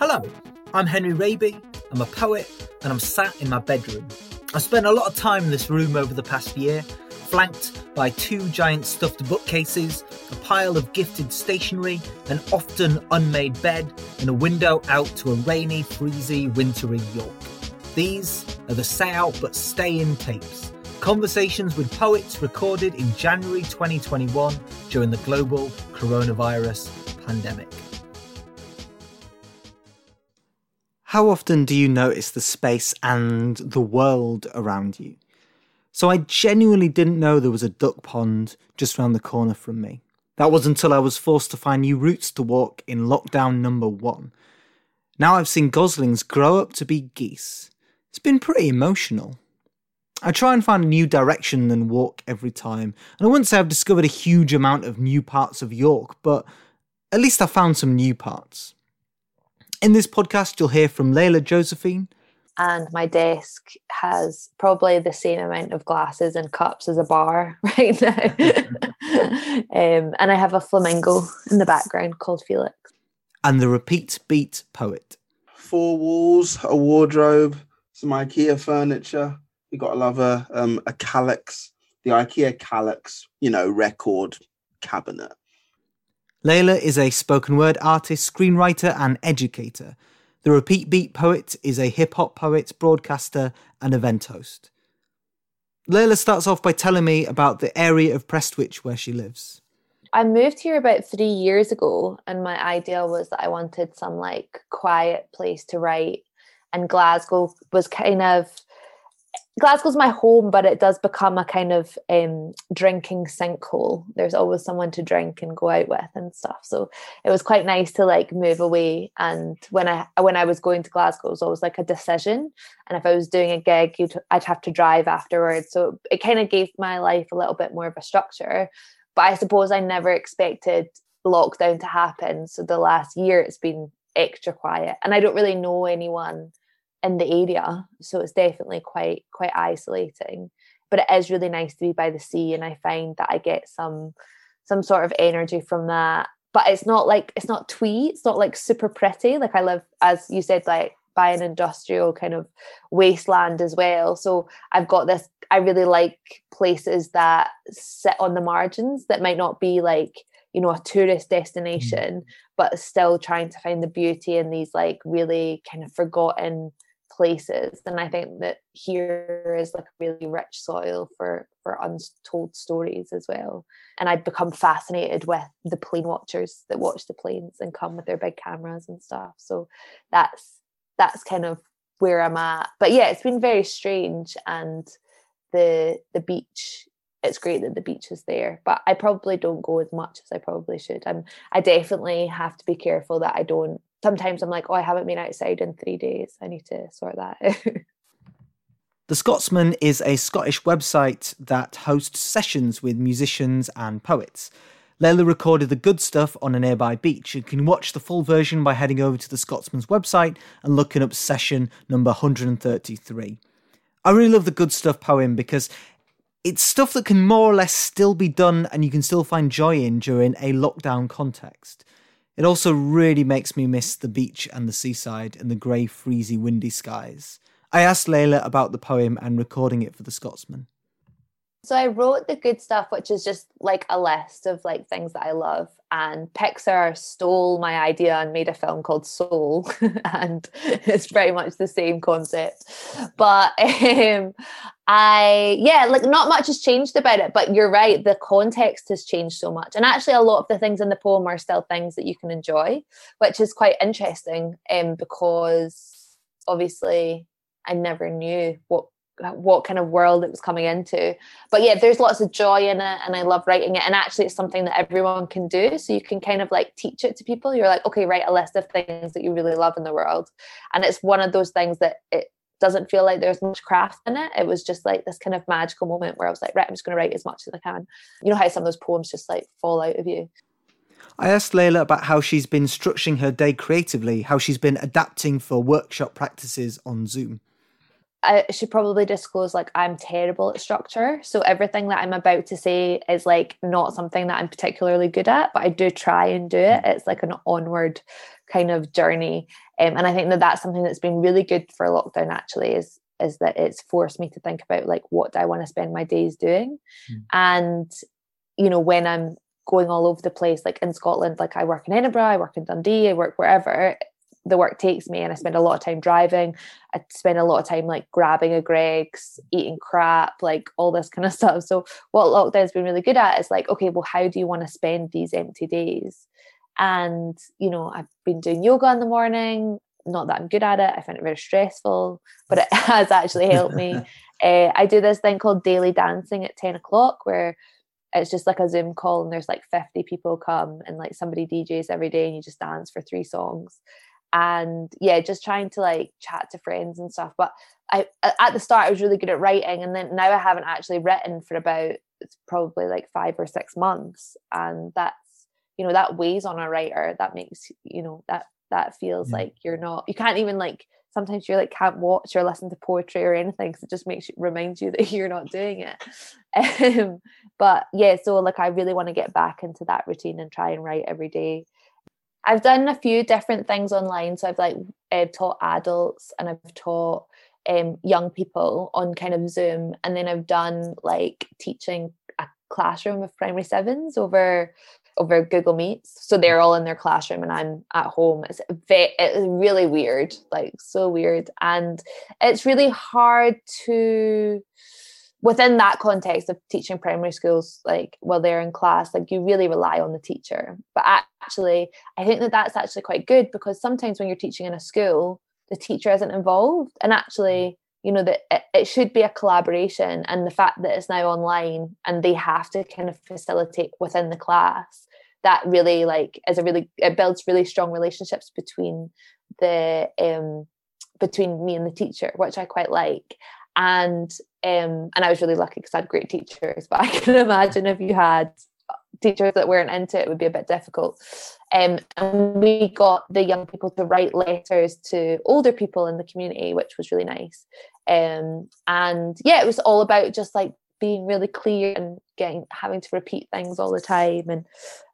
Hello, I'm Henry Raby. I'm a poet and I'm sat in my bedroom. I've spent a lot of time in this room over the past year, flanked by two giant stuffed bookcases, a pile of gifted stationery, an often unmade bed, and a window out to a rainy, freezy, wintry York. These are the Say Owt But Stay In tapes. Conversations with poets recorded in January 2021 during the global coronavirus pandemic. How often do you notice the space and the world around you? So I genuinely didn't know there was a duck pond just round the corner from me. That was until I was forced to find new routes to walk in lockdown number one. Now I've seen goslings grow up to be geese. It's been pretty emotional. I try and find a new direction and walk every time, and I wouldn't say I've discovered a huge amount of new parts of York, but at least I found some new parts. In this podcast, you'll hear from Leyla Josephine. And my desk has probably the same amount of glasses and cups as a bar right now. um, and I have a flamingo in the background called Felix. And the repeat beat poet. Four walls, a wardrobe, some IKEA furniture. We got to love a um, a Kallax, the IKEA Kallax, you know, record cabinet. Leyla is a spoken word artist, screenwriter, and educator. The Repeat Beat poet is a hip hop poet, broadcaster, and event host. Leyla starts off by telling me about the area of Prestwick where she lives. I moved here about three years ago, and my idea was that I wanted some like quiet place to write. And Glasgow was kind of Glasgow's my home, but it does become a kind of um, drinking sinkhole. There's always someone to drink and go out with and stuff. So it was quite nice to like move away. And when I when I was going to Glasgow, it was always like a decision. And if I was doing a gig, I'd have to drive afterwards. So it kind of gave my life a little bit more of a structure. But I suppose I never expected lockdown to happen. So the last year, it's been extra quiet, and I don't really know anyone in the area so it's definitely quite quite isolating but it is really nice to be by the sea and i find that i get some some sort of energy from that. But it's not like it's not twee it's not like super pretty. Like i live as you said like by an industrial kind of wasteland as well. So i've got this i really like places that sit on the margins that might not be like you know a tourist mm. destination but still trying to find the beauty in these like really kind of forgotten places and i think that here is like really rich soil for for untold stories as well. And i'd become fascinated with the plane watchers that watch the planes and come with their big cameras and stuff. So that's that's kind of where i'm at. But yeah it's been very strange and the the beach it's great that the beach is there but i probably don't go as much as i probably should. I'm i definitely have to be careful that i don't sometimes I'm like, oh, I haven't been outside in three days. I need to sort that. The Scotsman is a Scottish website that hosts sessions with musicians and poets. Leyla recorded the good stuff on a nearby beach. You can watch the full version by heading over to the Scotsman's website and looking up session number 133. I really love the good stuff poem because it's stuff that can more or less still be done and you can still find joy in during a lockdown context. It also really makes me miss the beach and the seaside and the grey, freezy, windy skies. I asked Leyla about the poem and recording it for the Scotsman. So I wrote the good stuff, which is just like a list of like things that I love. And Pixar stole my idea and made a film called Soul, and it's very much the same concept. But um, I, yeah, like not much has changed about it. But you're right, the context has changed so much, and actually, a lot of the things in the poem are still things that you can enjoy, which is quite interesting. Um, because obviously, I never knew what what kind of world it was coming into. But yeah, there's lots of joy in it and I love writing it. And actually it's something that everyone can do. So you can kind of like teach it to people. You're like, okay, write a list of things that you really love in the world. And it's one of those things that it doesn't feel like there's much craft in it. It was just like this kind of magical moment where I was like, right, I'm just gonna write as much as I can. You know how some of those poems just like fall out of you. I asked Leyla about how she's been structuring her day creatively, how she's been adapting for workshop practices on Zoom. I should probably disclose like I'm terrible at structure. So everything that I'm about to say is like not something that I'm particularly good at, but I do try and do it. It's like an onward kind of journey. Um, and I think that that's something that's been really good for lockdown actually is is that it's forced me to think about like what do I want to spend my days doing. Mm. And you know, when I'm going all over the place, like in Scotland, like I work in Edinburgh, I work in Dundee, I work wherever, the work takes me and I spend a lot of time driving. I spend a lot of time like grabbing a Greggs, eating crap, like all this kind of stuff. So what lockdown's been really good at is like, okay, well, how do you want to spend these empty days? And, you know, I've been doing yoga in the morning. Not that I'm good at it. I find it very stressful, but it has actually helped me. uh, I do this thing called daily dancing at 10 o'clock where it's just like a Zoom call and there's like 50 people come and like somebody DJs every day and you just dance for three songs and yeah just trying to like chat to friends and stuff but i at the start i was really good at writing and then now i haven't actually written for about it's probably like five or six months and that's you know that weighs on a writer that makes you know that that feels yeah. like you're not you can't even like sometimes you're like can't watch or listen to poetry or anything because it just makes you reminds you that you're not doing it um, but yeah so like i really want to get back into that routine and try and write every day I've done a few different things online. So I've like uh, taught adults and I've taught um, young people on kind of Zoom, and then I've done like teaching a classroom of primary sevens over over Google Meets. So they're all in their classroom and I'm at home. It's very, it's really weird, like so weird, and it's really hard to within that context of teaching primary schools like while they're in class like you really rely on the teacher. But actually i think that that's actually quite good because sometimes when you're teaching in a school the teacher isn't involved. And actually you know that it, it should be a collaboration and the fact that it's now online and they have to kind of facilitate within the class that really like is a really it builds really strong relationships between the um between me and the teacher which i quite like and um, and I was really lucky because I had great teachers. But I can imagine if you had teachers that weren't into it, it would be a bit difficult. Um, and we got the young people to write letters to older people in the community, which was really nice. Um, and yeah, it was all about just like being really clear and getting having to repeat things all the time, and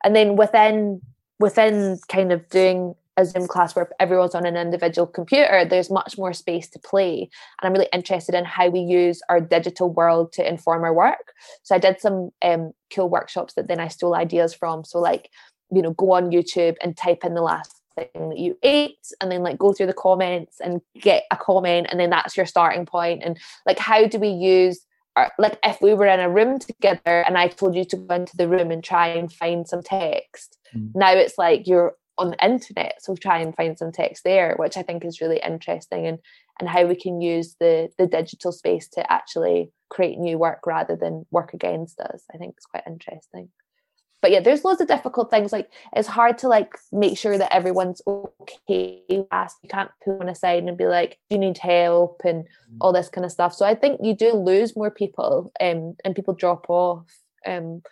and then within within kind of doing a Zoom class where everyone's on an individual computer, there's much more space to play. And I'm really interested in how we use our digital world to inform our work. So I did some um, cool workshops that then I stole ideas from. So like, you know, go on YouTube and type in the last thing that you ate and then like go through the comments and get a comment and then that's your starting point and like how do we use our, like if we were in a room together and I told you to go into the room and try and find some text mm. now it's like you're on the internet so try and find some text there which i think is really interesting and and how we can use the the digital space to actually create new work rather than work against us. I think it's quite interesting. But yeah there's loads of difficult things. Like it's hard to like make sure that everyone's okay you can't pull one aside and be like do you need help? and mm. all this kind of stuff. So i think you do lose more people um, and people drop off um,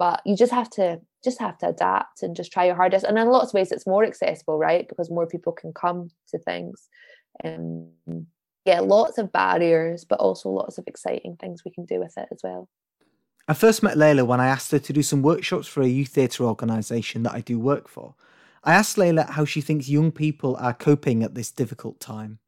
but you just have to just have to adapt and just try your hardest and in lots of ways it's more accessible right because more people can come to things and um, yeah lots of barriers but also lots of exciting things we can do with it as well I first met Leyla when I asked her to do some workshops for a youth theatre organisation that I do work for. I asked Leyla how she thinks young people are coping at this difficult time.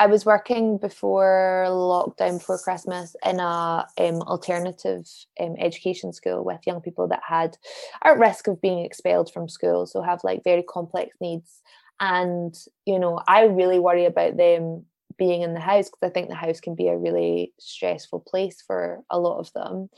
I was working before lockdown, before Christmas, in a um, alternative um, education school with young people that had are at risk of being expelled from school, so have like very complex needs. And you know, I really worry about them being in the house because I think the house can be a really stressful place for a lot of them.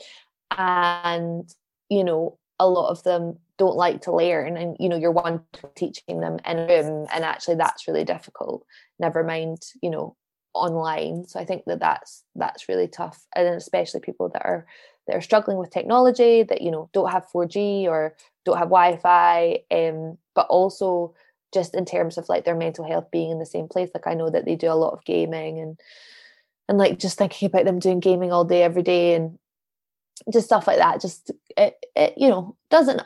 And you know, a lot of them don't like to learn and you know you're one teaching them in a room and actually that's really difficult never mind you know online. So i think that that's that's really tough. And especially people that are that are struggling with technology that you know don't have 4g or don't have wi-fi um, but also just in terms of like their mental health being in the same place. Like i know that they do a lot of gaming and and like just thinking about them doing gaming all day every day and just stuff like that just it, it you know doesn't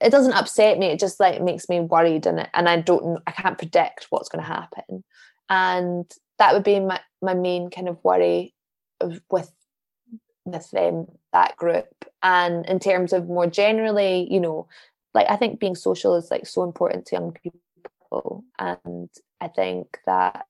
it doesn't upset me. It just like makes me worried and and I don't I can't predict what's going to happen. And that would be my, my main kind of worry of, with with them that group. And in terms of more generally you know like i think being social is like so important to young people. And i think that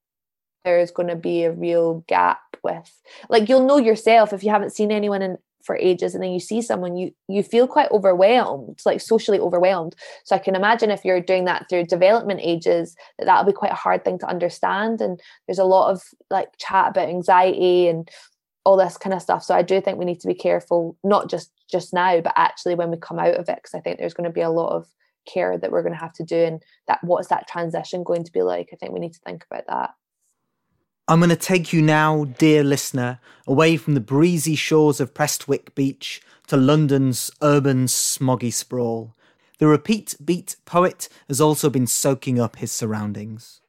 there's going to be a real gap with like you'll know yourself if you haven't seen anyone in for ages and then you see someone you you feel quite overwhelmed like socially overwhelmed. So i can imagine if you're doing that through development ages that that'll be quite a hard thing to understand and there's a lot of like chat about anxiety and all this kind of stuff. So i do think we need to be careful not just just now but actually when we come out of it because i think there's going to be a lot of care that we're going to have to do and that what's that transition going to be like? I think we need to think about that I'm going to take you now, dear listener, away from the breezy shores of Prestwick Beach to London's urban smoggy sprawl. The repeat beat poet has also been soaking up his surroundings.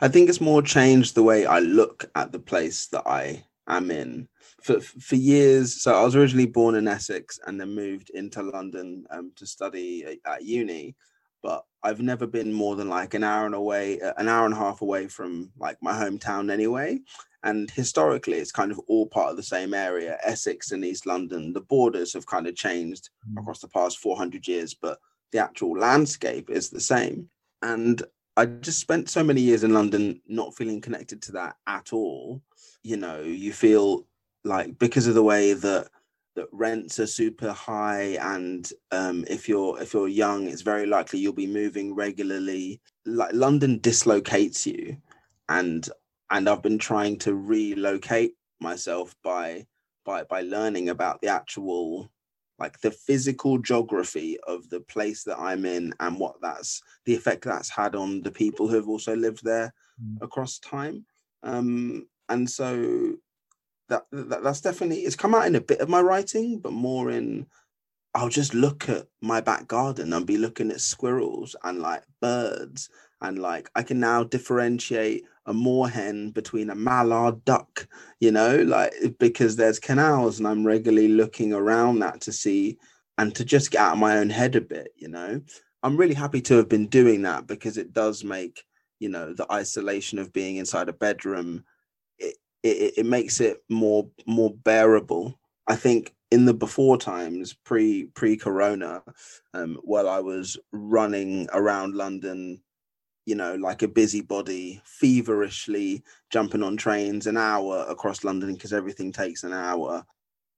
I think it's more changed the way I look at the place that I am in. For for years, so I was originally born in Essex and then moved into London um, to study at uni but I've never been more than like an hour and away, uh, an hour and a half away from like my hometown anyway. And historically, it's kind of all part of the same area, Essex and East London. The borders have kind of changed mm. across the past 400 years, but the actual landscape is the same. And I just spent so many years in London not feeling connected to that at all. You know, you feel like because of the way that that rents are super high and um, if you're if you're young it's very likely you'll be moving regularly like london dislocates you and and i've been trying to relocate myself by by by learning about the actual like the physical geography of the place that i'm in and what that's the effect that's had on the people who have also lived there mm. across time um and so that, that that's definitely it's come out in a bit of my writing, but more in I'll just look at my back garden and be looking at squirrels and like birds and like I can now differentiate a moorhen between a mallard duck, you know, like because there's canals and I'm regularly looking around that to see and to just get out of my own head a bit, you know. I'm really happy to have been doing that because it does make, you know, the isolation of being inside a bedroom it, it makes it more more bearable. I think in the before times, pre pre Corona, um, while I was running around London, you know, like a busybody, feverishly jumping on trains an hour across London because everything takes an hour.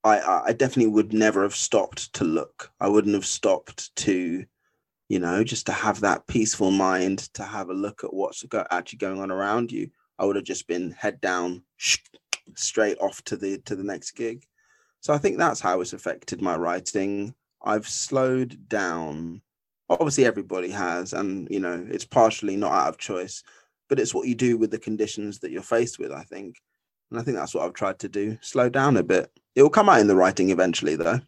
I I definitely would never have stopped to look. I wouldn't have stopped to, you know, just to have that peaceful mind to have a look at what's actually going on around you. I would have just been head down, straight off to the to the next gig. So I think that's how it's affected my writing. I've slowed down. Obviously, everybody has, and you know, it's partially not out of choice, but it's what you do with the conditions that you're faced with. I think, and I think that's what I've tried to do: slow down a bit. It will come out in the writing eventually, though.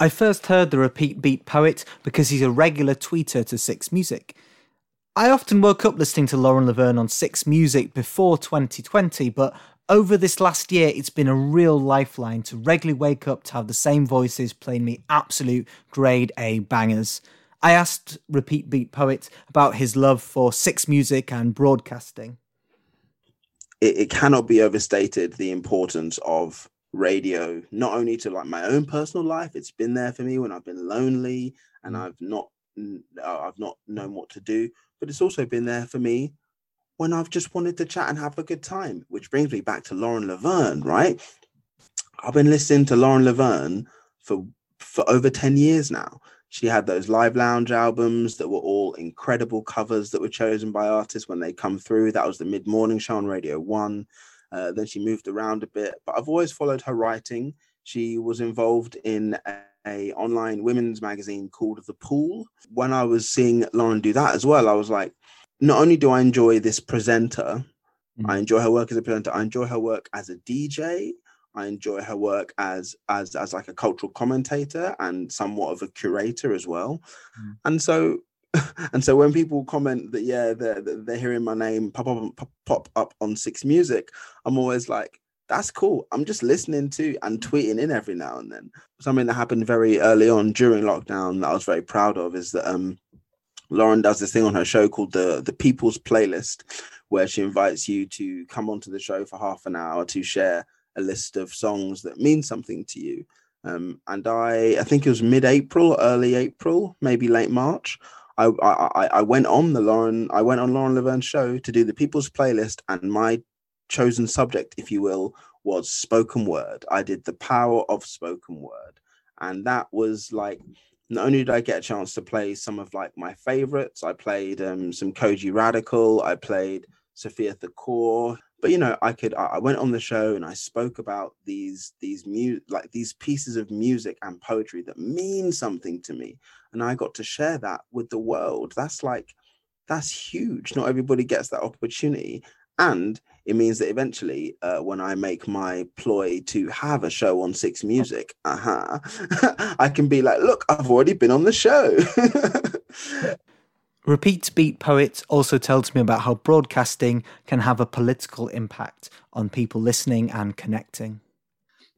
I first heard the repeat beat poet because he's a regular tweeter to Six Music. I often woke up listening to Lauren Laverne on Six Music before 2020, but over this last year, it's been a real lifeline to regularly wake up to have the same voices playing me absolute grade A bangers. I asked Repeat Beat Poet about his love for Six Music and broadcasting. It, it cannot be overstated the importance of radio, not only to like my own personal life, it's been there for me when I've been lonely and. I've not uh, I've not known what to do, but it's also been there for me when I've just wanted to chat and have a good time, which brings me back to Lauren Laverne, right? I've been listening to Lauren Laverne for for over 10 years now. She had those live lounge albums that were all incredible covers that were chosen by artists when they come through. That was the mid morning show on Radio One. Uh, then she moved around a bit, but I've always followed her writing. She was involved in a, online women's magazine called The Pool. When I was seeing Lauren do that as well, I was like, not only do I enjoy this presenter, mm. I enjoy her work as a presenter, I enjoy her work as a DJ. I enjoy her work as as as like a cultural commentator and somewhat of a curator as well. Mm. And so and so when people comment that yeah they're they're hearing my name pop up pop, pop up on Six Music, I'm always like that's cool. I'm just listening to and tweeting in every now and then. Something that happened very early on during lockdown that I was very proud of is that um Lauren does this thing on her show called the the People's Playlist, where she invites you to come onto the show for half an hour to share a list of songs that mean something to you. Um, and I, I think it was mid-April, early April, maybe late March. I, I, I went on the Lauren, I went on Lauren Laverne's show to do the People's Playlist, and my chosen subject, if you will, was spoken word. I did the power of spoken word, and that was like not only did I get a chance to play some of like my favorites, I played um, some Kojey Radical, I played Sophia Thakur, but you know i could i went on the show and i spoke about these these mu like these pieces of music and poetry that mean something to me. And i got to share that with the world. That's like that's huge. Not everybody gets that opportunity. And it means that eventually uh, when i make my ploy to have a show on six music uh-huh, i can be like look i've already been on the show Repeat Beat Poet also tells me about how broadcasting can have a political impact on people listening and connecting.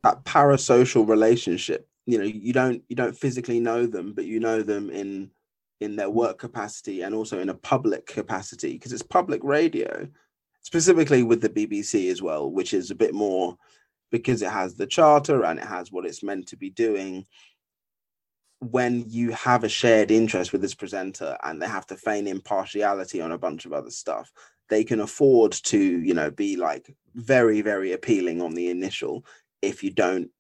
That parasocial relationship, you know, you don't you don't physically know them, but you know them in in their work capacity and also in a public capacity because it's public radio, specifically with the BBC as well, which is a bit more because it has the charter and it has what it's meant to be doing when you have a shared interest with this presenter and they have to feign impartiality on a bunch of other stuff they can afford to you know be like very very appealing on the initial if you don't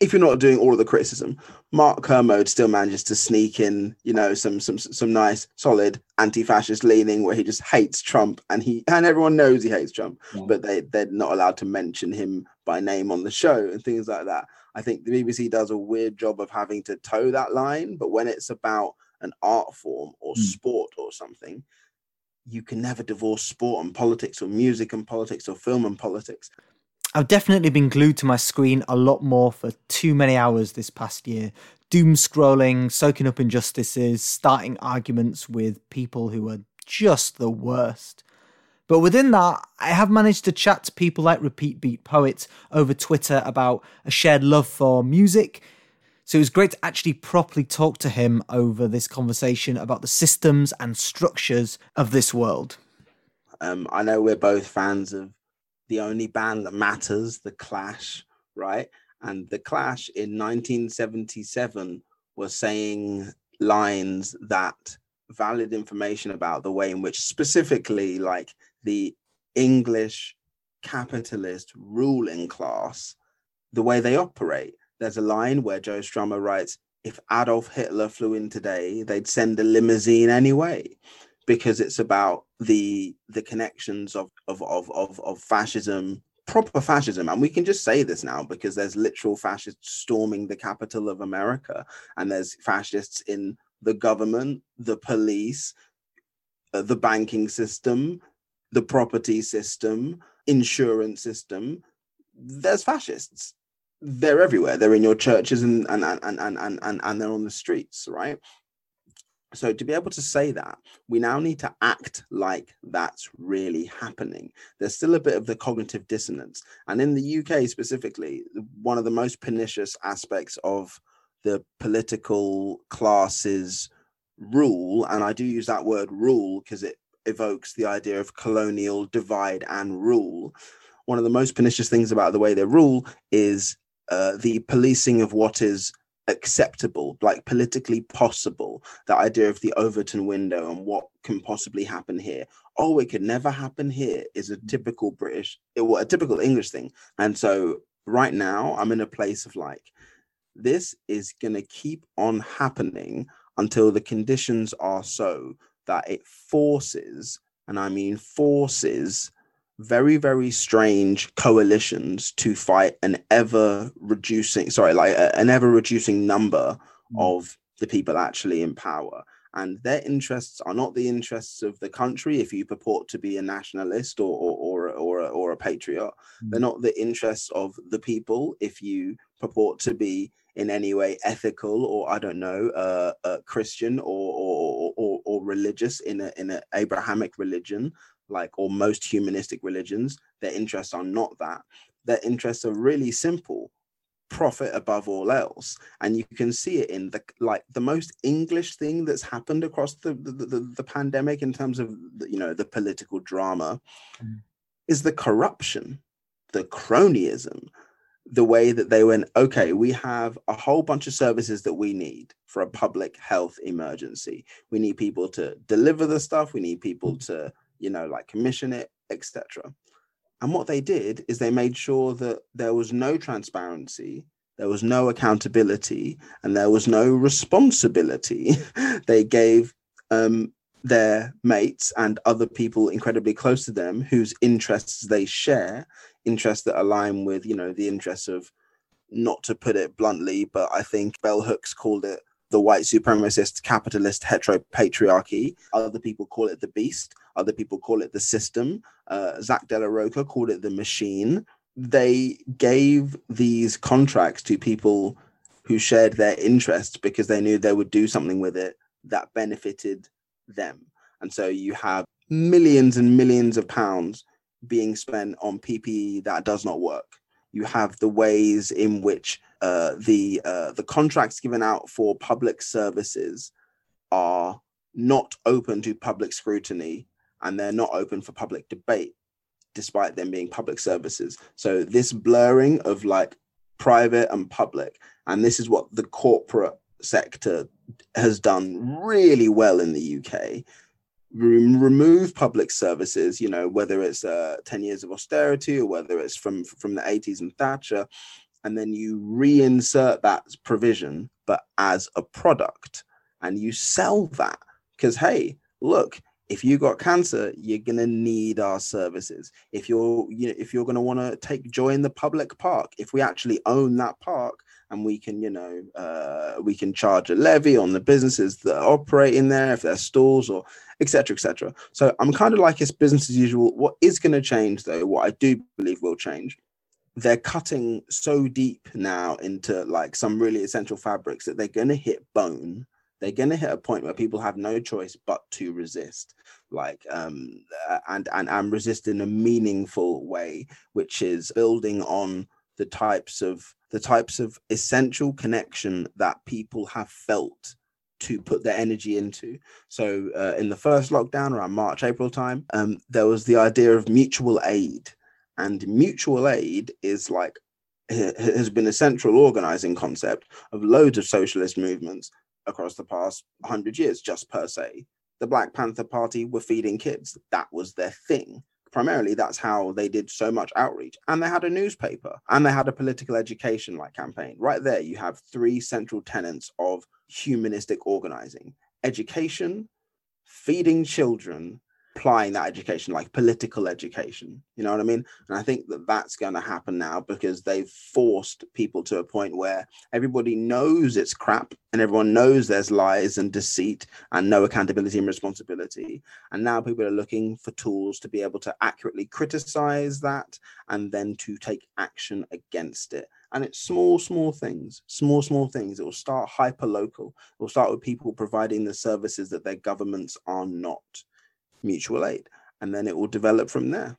if you're not doing all of the criticism mark kermode still manages to sneak in you know some some some nice solid anti-fascist leaning where he just hates trump and he and everyone knows he hates trump yeah. but they they're not allowed to mention him by name on the show and things like that I think the BBC does a weird job of having to toe that line, but when it's about an art form or mm. sport or something, you can never divorce sport and politics or music and politics or film and politics. I've definitely been glued to my screen a lot more for too many hours this past year. Doom scrolling, soaking up injustices, starting arguments with people who are just the worst. But within that, I have managed to chat to people like Repeat Beat Poets over Twitter about a shared love for music. So it was great to actually properly talk to him over this conversation about the systems and structures of this world. Um, I know we're both fans of the only band that matters, The Clash, right? And The Clash in 1977 was saying lines that valid information about the way in which specifically like the English capitalist ruling class, the way they operate. There's a line where Joe Strummer writes, if Adolf Hitler flew in today, they'd send a limousine anyway, because it's about the the connections of of of of, of fascism, proper fascism. And we can just say this now because there's literal fascists storming the capital of America, and there's fascists in the government, the police, uh, the banking system, the property system, insurance system, there's fascists. They're everywhere. They're in your churches and and and and and and, and they're on the streets, right? So to be able to say that, we now need to act like that's really happening. There's still a bit of the cognitive dissonance. And in the UK specifically, one of the most pernicious aspects of the political classes rule, and I do use that word rule because it evokes the idea of colonial divide and rule. One of the most pernicious things about the way they rule is uh, the policing of what is acceptable, like politically possible. The idea of the Overton window and what can possibly happen here. Oh, it could never happen here is a typical British, eh, well, a typical English thing. And so right now, I'm in a place of like, this is going to keep on happening until the conditions are so that it forces, and I mean forces, very, very strange coalitions to fight an ever reducing, sorry, like a, an ever reducing number mm. of the people actually in power. And their interests are not the interests of the country if you purport to be a nationalist or, or, or, or, a, or a patriot. Mm. They're not the interests of the people if you purport to be in any way ethical or I don't know uh, uh, Christian or, or, or or religious in a in an Abrahamic religion like or most humanistic religions their interests are not that. Their interests are really simple profit above all else. And you can see it in the like the most english thing that's happened across the the, the, the pandemic in terms of you know the political drama mm. is the corruption the cronyism the way that they went okay we have a whole bunch of services that we need for a public health emergency. We need people to deliver the stuff. We need people to you know like commission it etc and what they did is they made sure that there was no transparency, there was no accountability, and there was no responsibility. they gave um, their mates and other people incredibly close to them whose interests they share, interests that align with, you know, the interests of, not to put it bluntly, but I think bell hooks called it the white supremacist capitalist heteropatriarchy. Other people call it the beast. Other people call it the system. Uh, Zack de la Rocha called it the machine. They gave these contracts to people who shared their interests because they knew they would do something with it that benefited them. And so you have millions and millions of pounds being spent on PPE that does not work. You have the ways in which uh, the uh, the contracts given out for public services are not open to public scrutiny and they're not open for public debate despite them being public services. So this blurring of like private and public and this is what the corporate sector has done really well in the UK remove public services you know whether it's uh, 10 years of austerity or whether it's from from the 80s and Thatcher and then you reinsert that provision but as a product and you sell that. Because hey look if you got cancer you're going to need our services. If you're you know if you're going to want to take joy in the public park if we actually own that park and we can you know uh, we can charge a levy on the businesses that operate in there if they're stores or etc etc so i'm kind of like it's business as usual. What is going to change though what i do believe will change they're cutting so deep now into like some really essential fabrics that they're going to hit bone. They're going to hit a point where people have no choice but to resist like um and and and resist in a meaningful way which is building on the types of the types of essential connection that people have felt to put their energy into. So, uh, in the first lockdown around March, April time, um, there was the idea of mutual aid, and mutual aid is like has been a central organizing concept of loads of socialist movements across the past 100 years, just per se. The Black Panther Party were feeding kids, that was their thing. Primarily, that's how they did so much outreach. And they had a newspaper and they had a political education like campaign. Right there, you have three central tenets of humanistic organizing education, feeding children, applying that education, like political education. You know what I mean? And I think that that's going to happen now because they've forced people to a point where everybody knows it's crap and everyone knows there's lies and deceit and no accountability and responsibility. And now people are looking for tools to be able to accurately criticize that and then to take action against it. And it's small, small things, small, small things. It will start hyper local. It will start with people providing the services that their governments are not mutual aid. And then it will develop from there.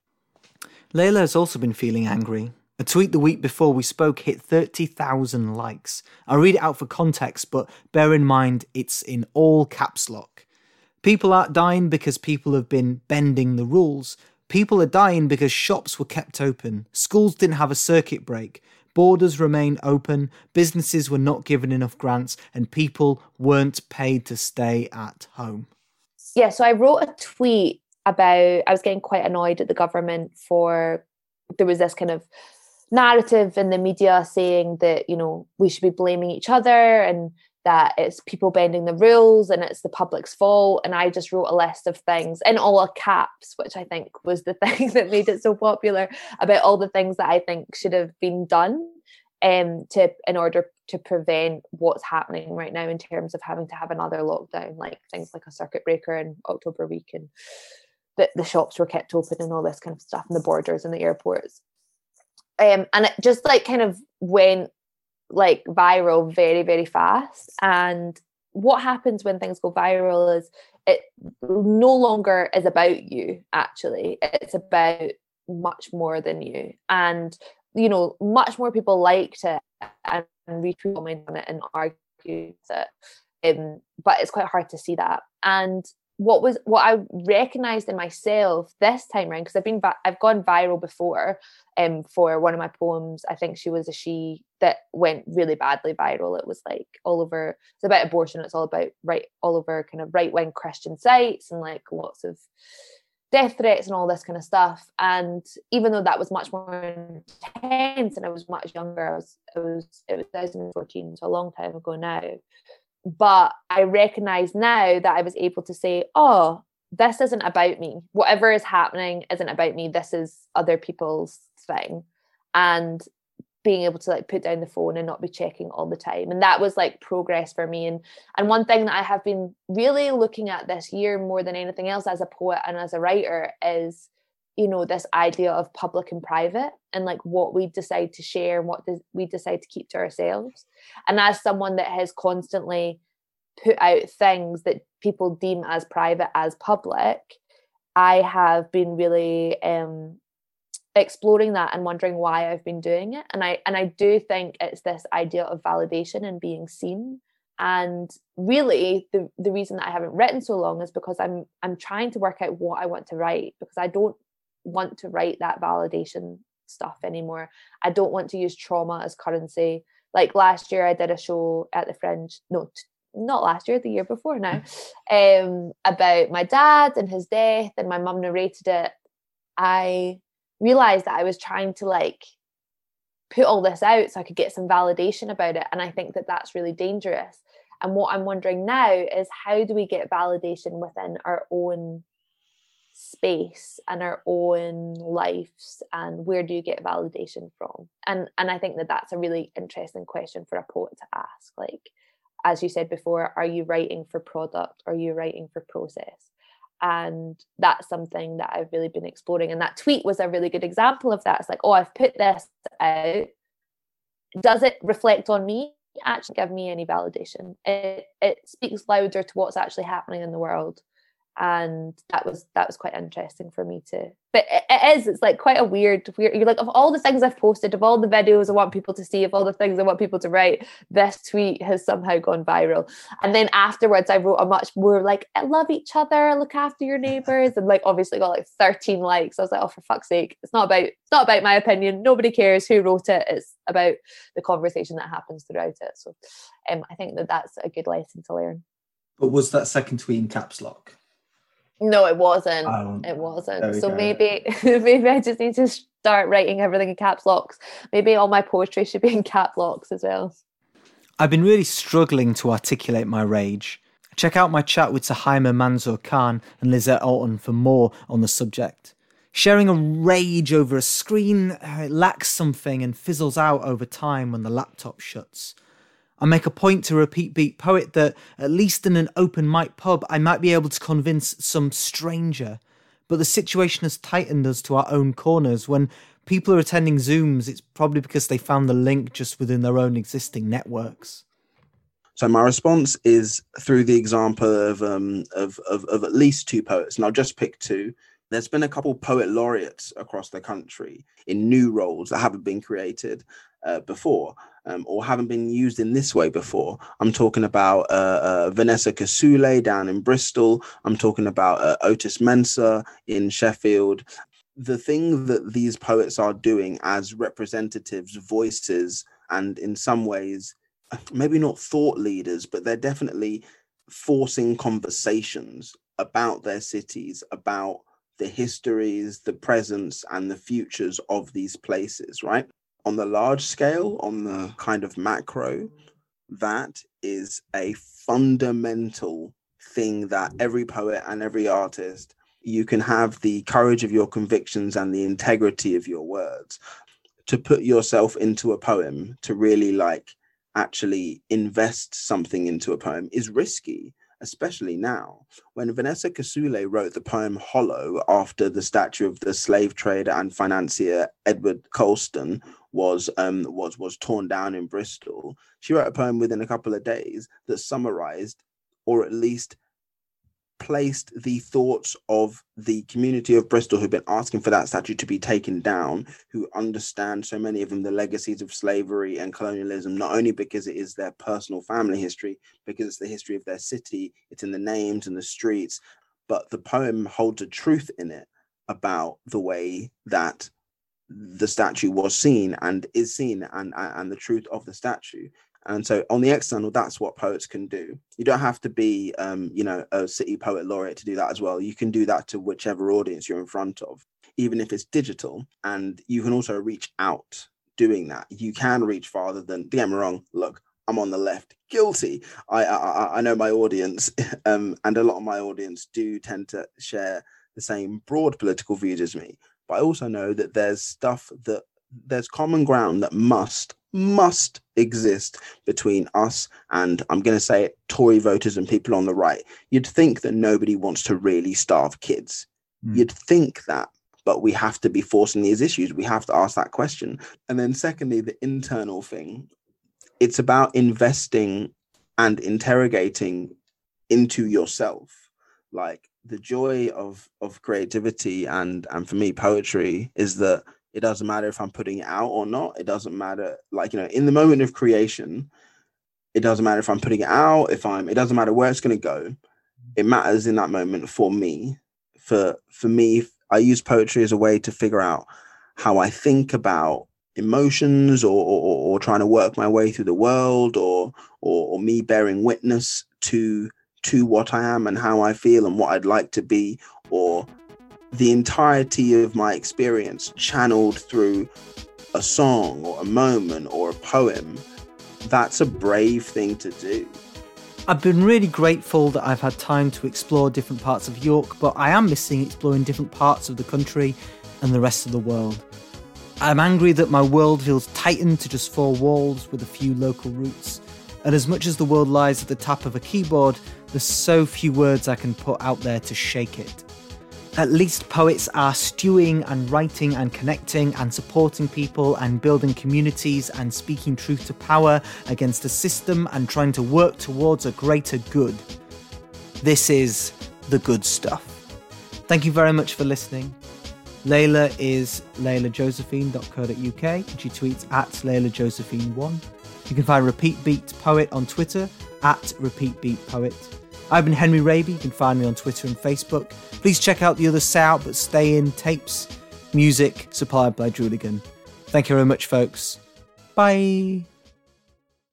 Leyla has also been feeling angry. A tweet the week before we spoke hit 30,000 likes. I'll read it out for context, but bear in mind it's in all caps lock. People aren't dying because people have been bending the rules. People are dying because shops were kept open, schools didn't have a circuit break, borders remain open, businesses were not given enough grants, and people weren't paid to stay at home yeah, so I wrote a tweet about I was getting quite annoyed at the government for there was this kind of narrative in the media saying that you know we should be blaming each other and that it's people bending the rules and it's the public's fault. And i just wrote a list of things in all caps which i think was the thing that made it so popular about all the things that i think should have been done um, to in order to prevent what's happening right now in terms of having to have another lockdown, like things like a circuit breaker in October week and that the shops were kept open and all this kind of stuff and the borders and the airports. Um, and it just like kind of went like viral very, very fast. And what happens when things go viral is it no longer is about you, actually. It's about much more than you. And you know, much more people liked it and retweeted on it and argued it. Um, but it's quite hard to see that. And what was what I recognized in myself this time around because I've been I've gone viral before um for one of my poems I think she was a she that went really badly viral it was like all over it's about abortion it's all about right all over kind of right wing Christian sites and like lots of death threats and all this kind of stuff and even though that was much more intense and I was much younger I was it was it was 2014 so a long time ago now but I recognize now that I was able to say, oh, this isn't about me. Whatever is happening isn't about me. This is other people's thing. And being able to like put down the phone and not be checking all the time. And that was like progress for me. And and one thing that I have been really looking at this year more than anything else as a poet and as a writer is you know this idea of public and private and like what we decide to share and what we decide to keep to ourselves and as someone that has constantly put out things that people deem as private as public i have been really um exploring that and wondering why i've been doing it and i and i do think it's this idea of validation and being seen and really the, the reason that i haven't written so long is because i'm i'm trying to work out what i want to write because i don't want to write that validation stuff anymore. I don't want to use trauma as currency. Like last year, I did a show at the Fringe. No, not last year, the year before now, um, about my dad and his death, and my mum narrated it. I realized that I was trying to like put all this out so I could get some validation about it, and I think that that's really dangerous. And what I'm wondering now is how do we get validation within our own space and our own lives and where do you get validation from? And and i think that that's a really interesting question for a poet to ask. Like as you said before are you writing for product? Are you writing for process and that's something that i've really been exploring. And that tweet was a really good example of that. It's like oh i've put this out. Does it reflect on me? Actually give me any validation. It, it speaks louder to what's actually happening in the world and that was that was quite interesting for me to but it, it is it's like quite a weird weird you're like of all the things i've posted of all the videos i want people to see of all the things i want people to write this tweet has somehow gone viral. And then afterwards i wrote a much more like love each other look after your neighbors and like obviously got like 13 likes. I was like oh for fuck's sake it's not about it's not about my opinion nobody cares who wrote it it's about the conversation that happens throughout it. So um, i think that that's a good lesson to learn. But was that second tweet in caps lock no, it wasn't. Oh, it wasn't. So go. maybe maybe I just need to start writing everything in caps locks. Maybe all my poetry should be in cap locks as well. I've been really struggling to articulate my rage. Check out my chat with Suhaiymah Manzoor Khan and Lizette Alton for more on the subject. Sharing a rage over a screen lacks something and fizzles out over time when the laptop shuts. I make a point to repeat Beat Poet that, at least in an open mic pub, I might be able to convince some stranger. But the situation has tightened us to our own corners. When people are attending Zooms, it's probably because they found the link just within their own existing networks. So my response is through the example of, um, of, of, of at least two poets, and I'll just pick two. There's been a couple poet laureates across the country in new roles that haven't been created uh, before um, or haven't been used in this way before. I'm talking about uh, uh, Vanessa Kisuule down in Bristol. I'm talking about uh, Otis Mensah in Sheffield. The thing that these poets are doing as representatives, voices, and in some ways, maybe not thought leaders, but they're definitely forcing conversations about their cities, about the histories, the presence, and the futures of these places, right? On the large scale, on the kind of macro, that is a fundamental thing that every poet and every artist you can have the courage of your convictions and the integrity of your words to put yourself into a poem to really like actually invest something into a poem is risky especially now. When Vanessa Kisuule wrote the poem Hollow after the statue of the slave trader and financier Edward Colston was um, was was torn down in Bristol, she wrote a poem within a couple of days that summarized or at least placed the thoughts of the community of Bristol who've been asking for that statue to be taken down, who understand so many of them the legacies of slavery and colonialism, not only because it is their personal family history, because it's the history of their city, it's in the names and the streets, but the poem holds a truth in it about the way that the statue was seen and is seen and and the truth of the statue and so on the external, that's what poets can do. You don't have to be, um, you know, a city poet laureate to do that as well. You can do that to whichever audience you're in front of, even if it's digital. And you can also reach out doing that. You can reach farther than, me wrong, look, I'm on the left, guilty. I I, I know my audience, um, and a lot of my audience do tend to share the same broad political views as me. But I also know that there's stuff that there's common ground that must must exist between us and I'm going to say it, Tory voters and people on the right. You'd think that nobody wants to really starve kids. Mm. You'd think that, but we have to be forcing these issues. We have to ask that question. And then, secondly, the internal thing it's about investing and interrogating into yourself. Like the joy of of creativity and and for me poetry is that it doesn't matter if I'm putting it out or not. It doesn't matter. Like, you know, in the moment of creation, it doesn't matter if I'm putting it out, if I'm, it doesn't matter where it's going to go. It matters in that moment for me. For, for me, I use poetry as a way to figure out how I think about emotions or, or, or trying to work my way through the world or, or, or me bearing witness to, to what I am and how I feel and what I'd like to be or the entirety of my experience channeled through a song or a moment or a poem, that's a brave thing to do. I've been really grateful that I've had time to explore different parts of York, but I am missing exploring different parts of the country and the rest of the world. I'm angry that my world feels tightened to just four walls with a few local routes. And as much as the world lies at the tap of a keyboard, there's so few words I can put out there to shake it. At least poets are stewing and writing and connecting and supporting people and building communities and speaking truth to power against a system and trying to work towards a greater good. This is the good stuff. Thank you very much for listening. Leyla is leylajosephine.co.uk she tweets at leylajosephine1. You can find Repeat Beat Poet on Twitter at Repeat Beat Poet. I've been Henry Raby. You can find me on Twitter and Facebook. Please check out the other Say Owt But Stay In tapes, music supplied by Druligan. Thank you very much, folks. Bye.